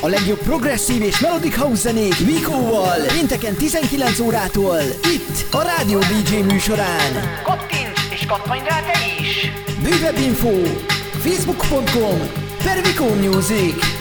A legjobb progresszív és melodic house zenék Vikóval, pénteken 19 órától, itt, a Rádió DJ műsorán. Kattints és kattanj rá te is! Bővebb info, facebook.com, per Vikó Music.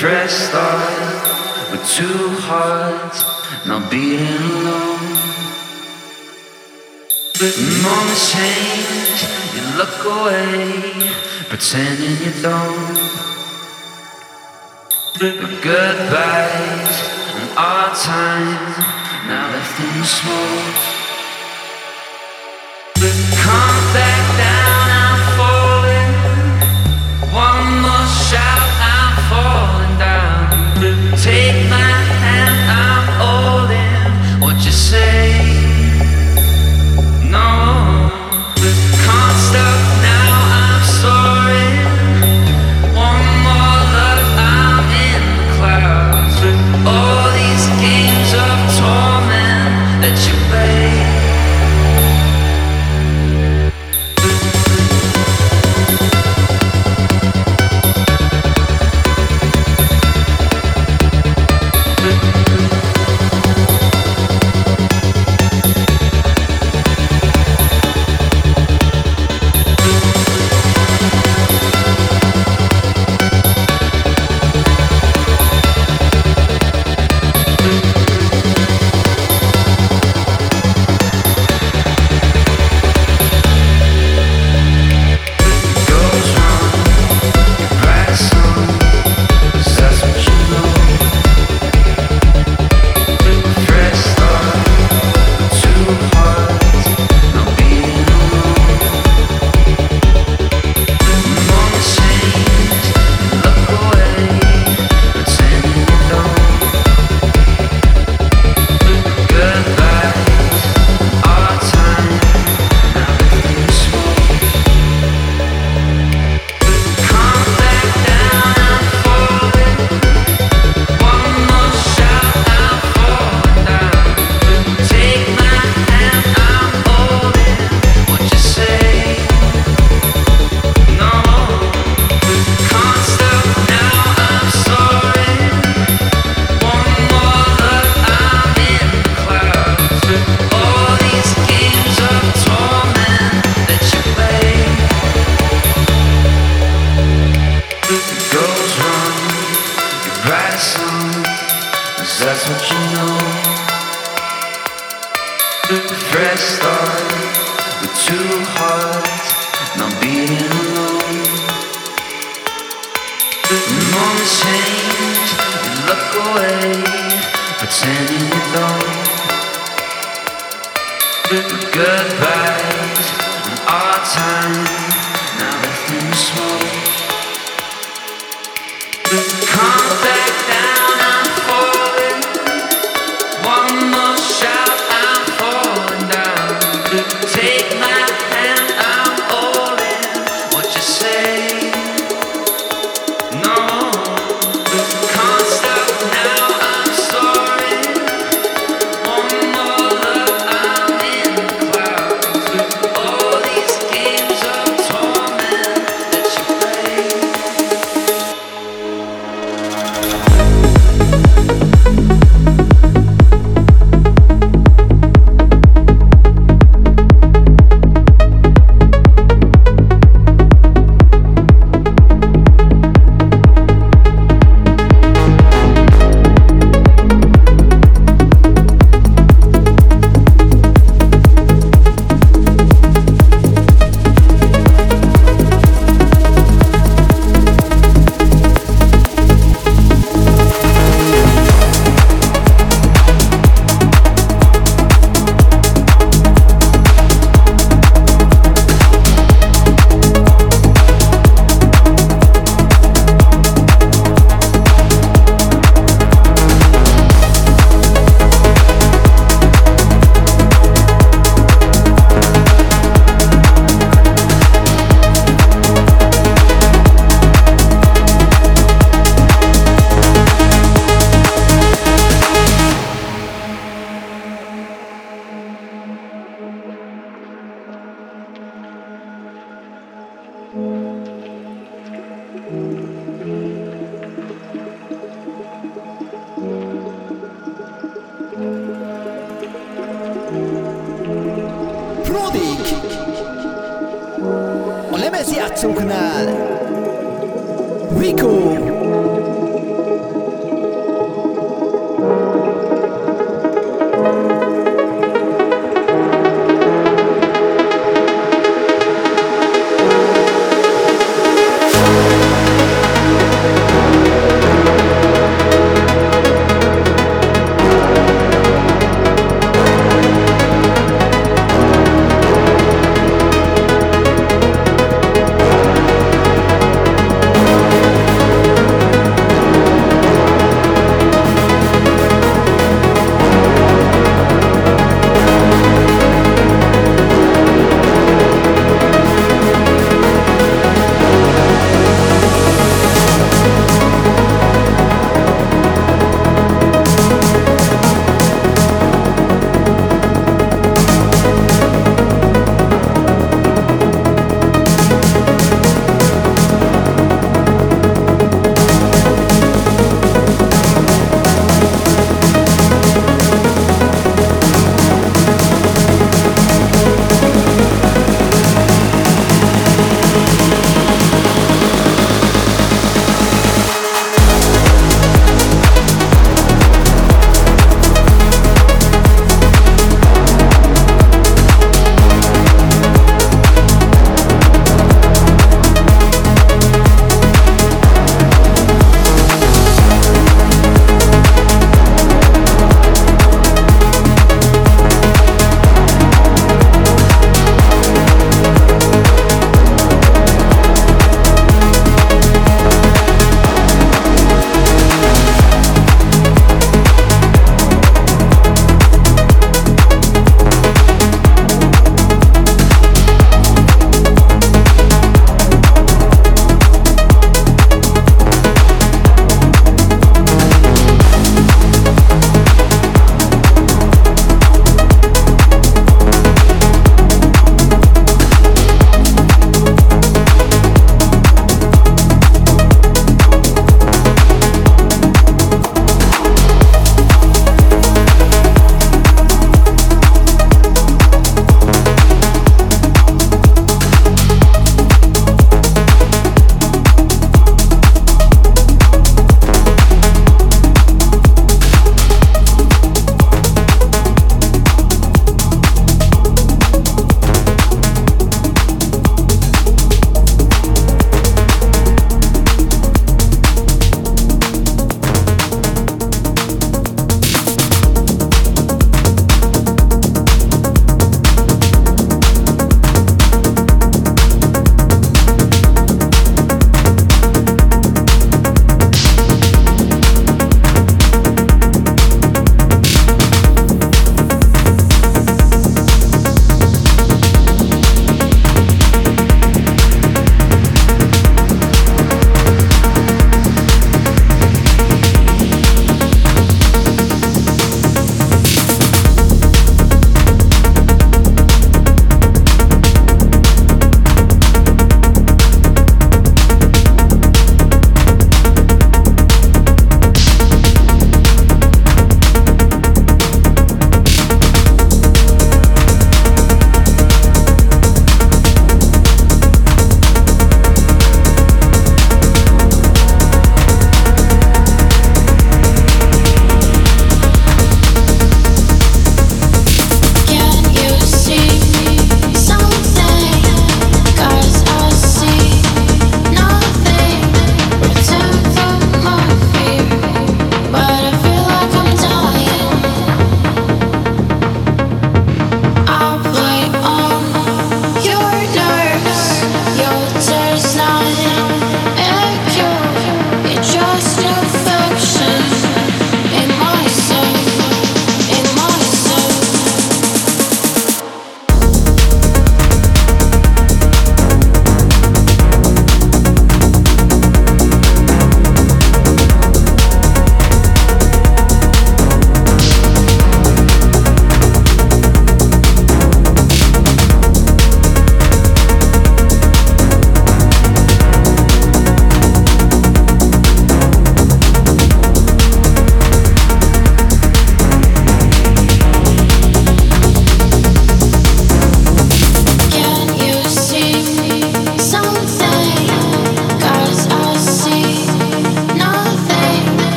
fresh start with two hearts not beating alone. And on the change, you look away, pretending you don't. The goodbyes and our time now left in the smoke. Come back.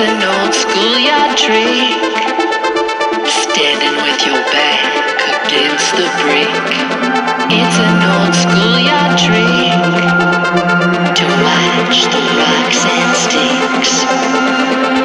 An old schoolyard trick. Standing with your back against the brick. It's an old schoolyard trick to watch the rocks and sticks.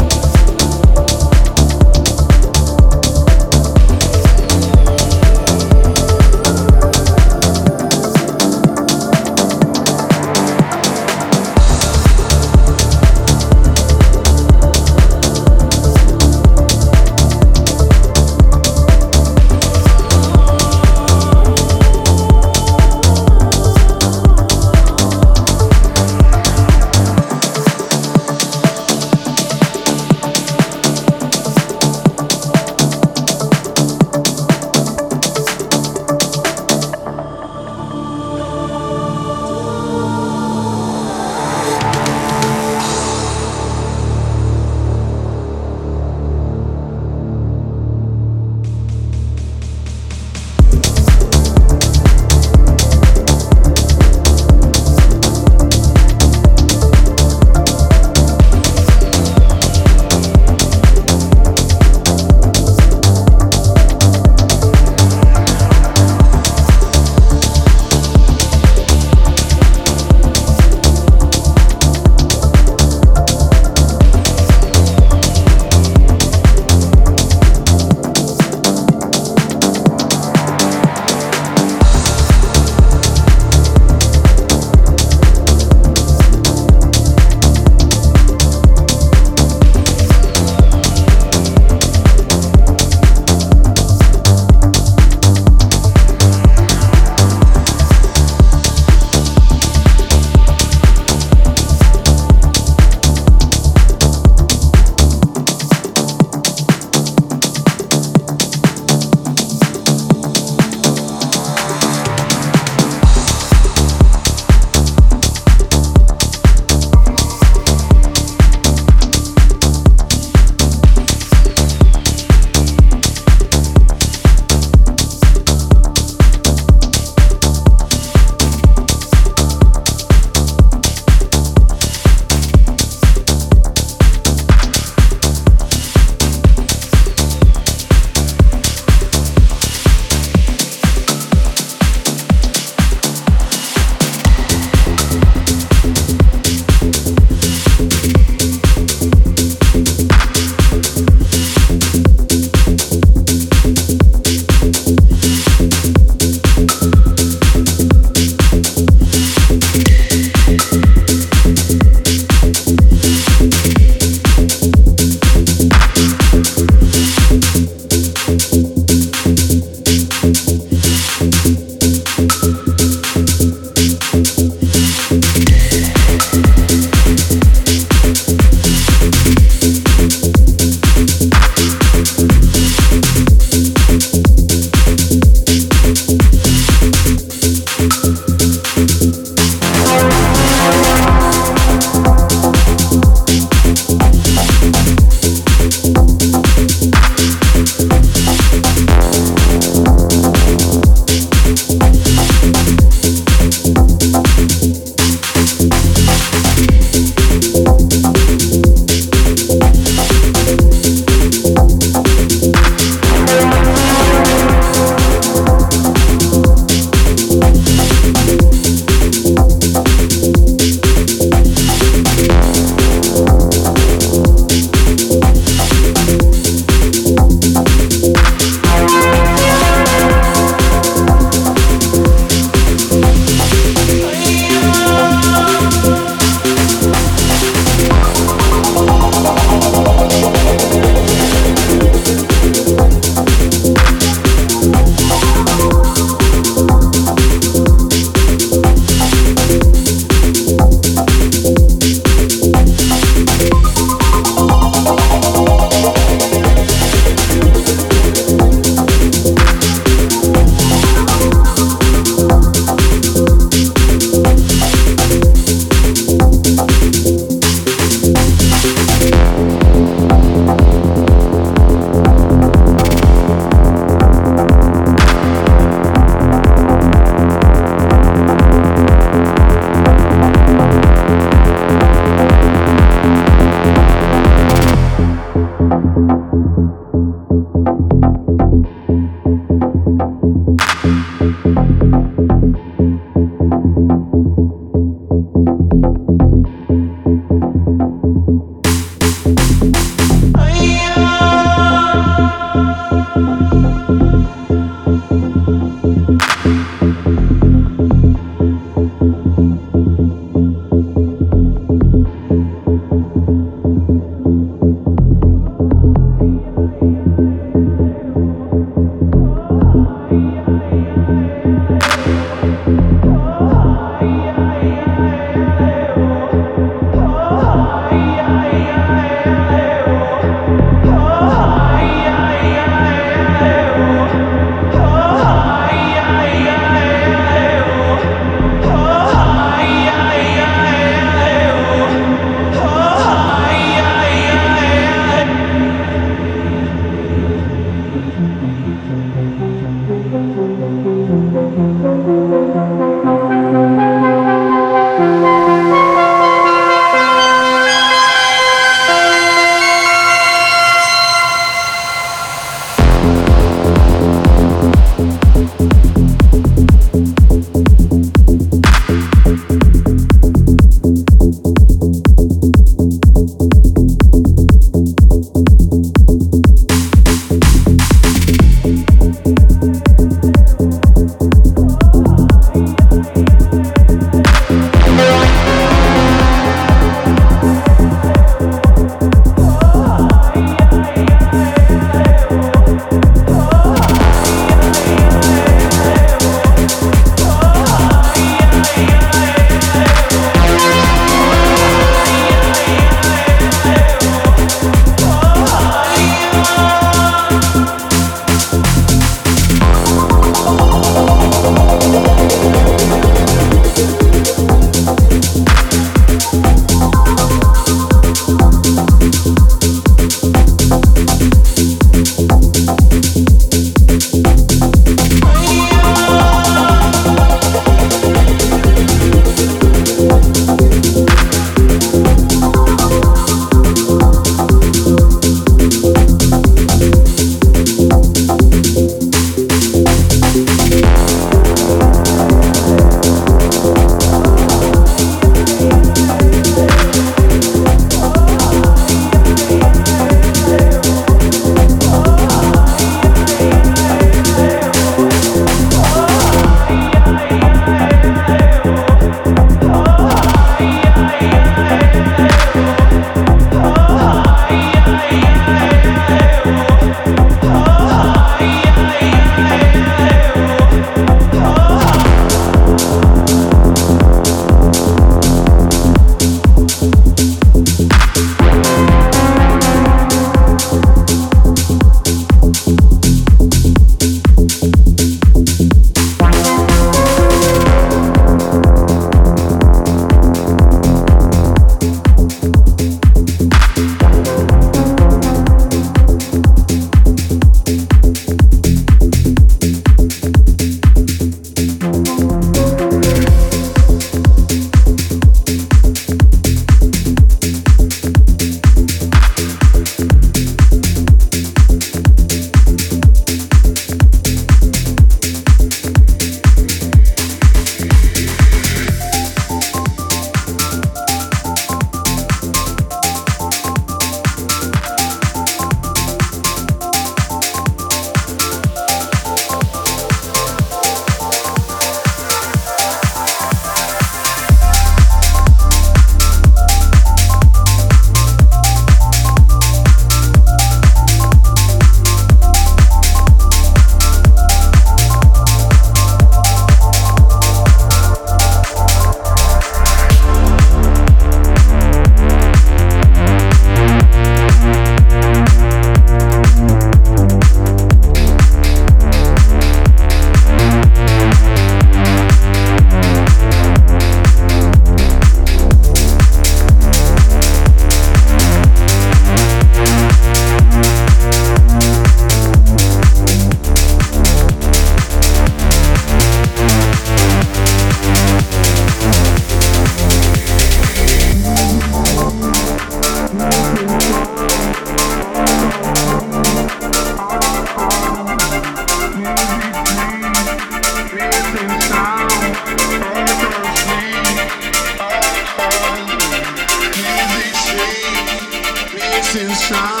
try.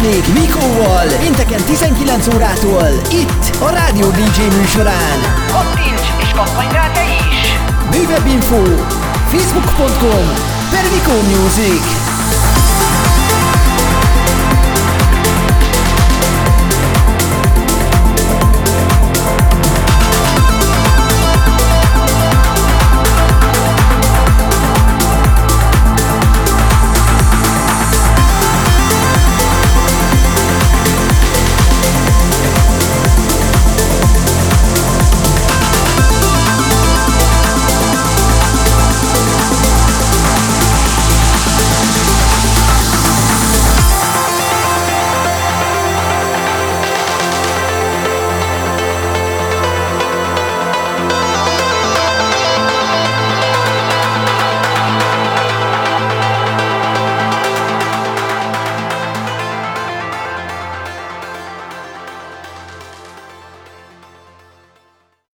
Zenék Vikóval, pénteken 19 órától, itt a Rádió DJ műsorán. Kattints és kattanj rá te is! Bővebb info facebook.com per Vico Music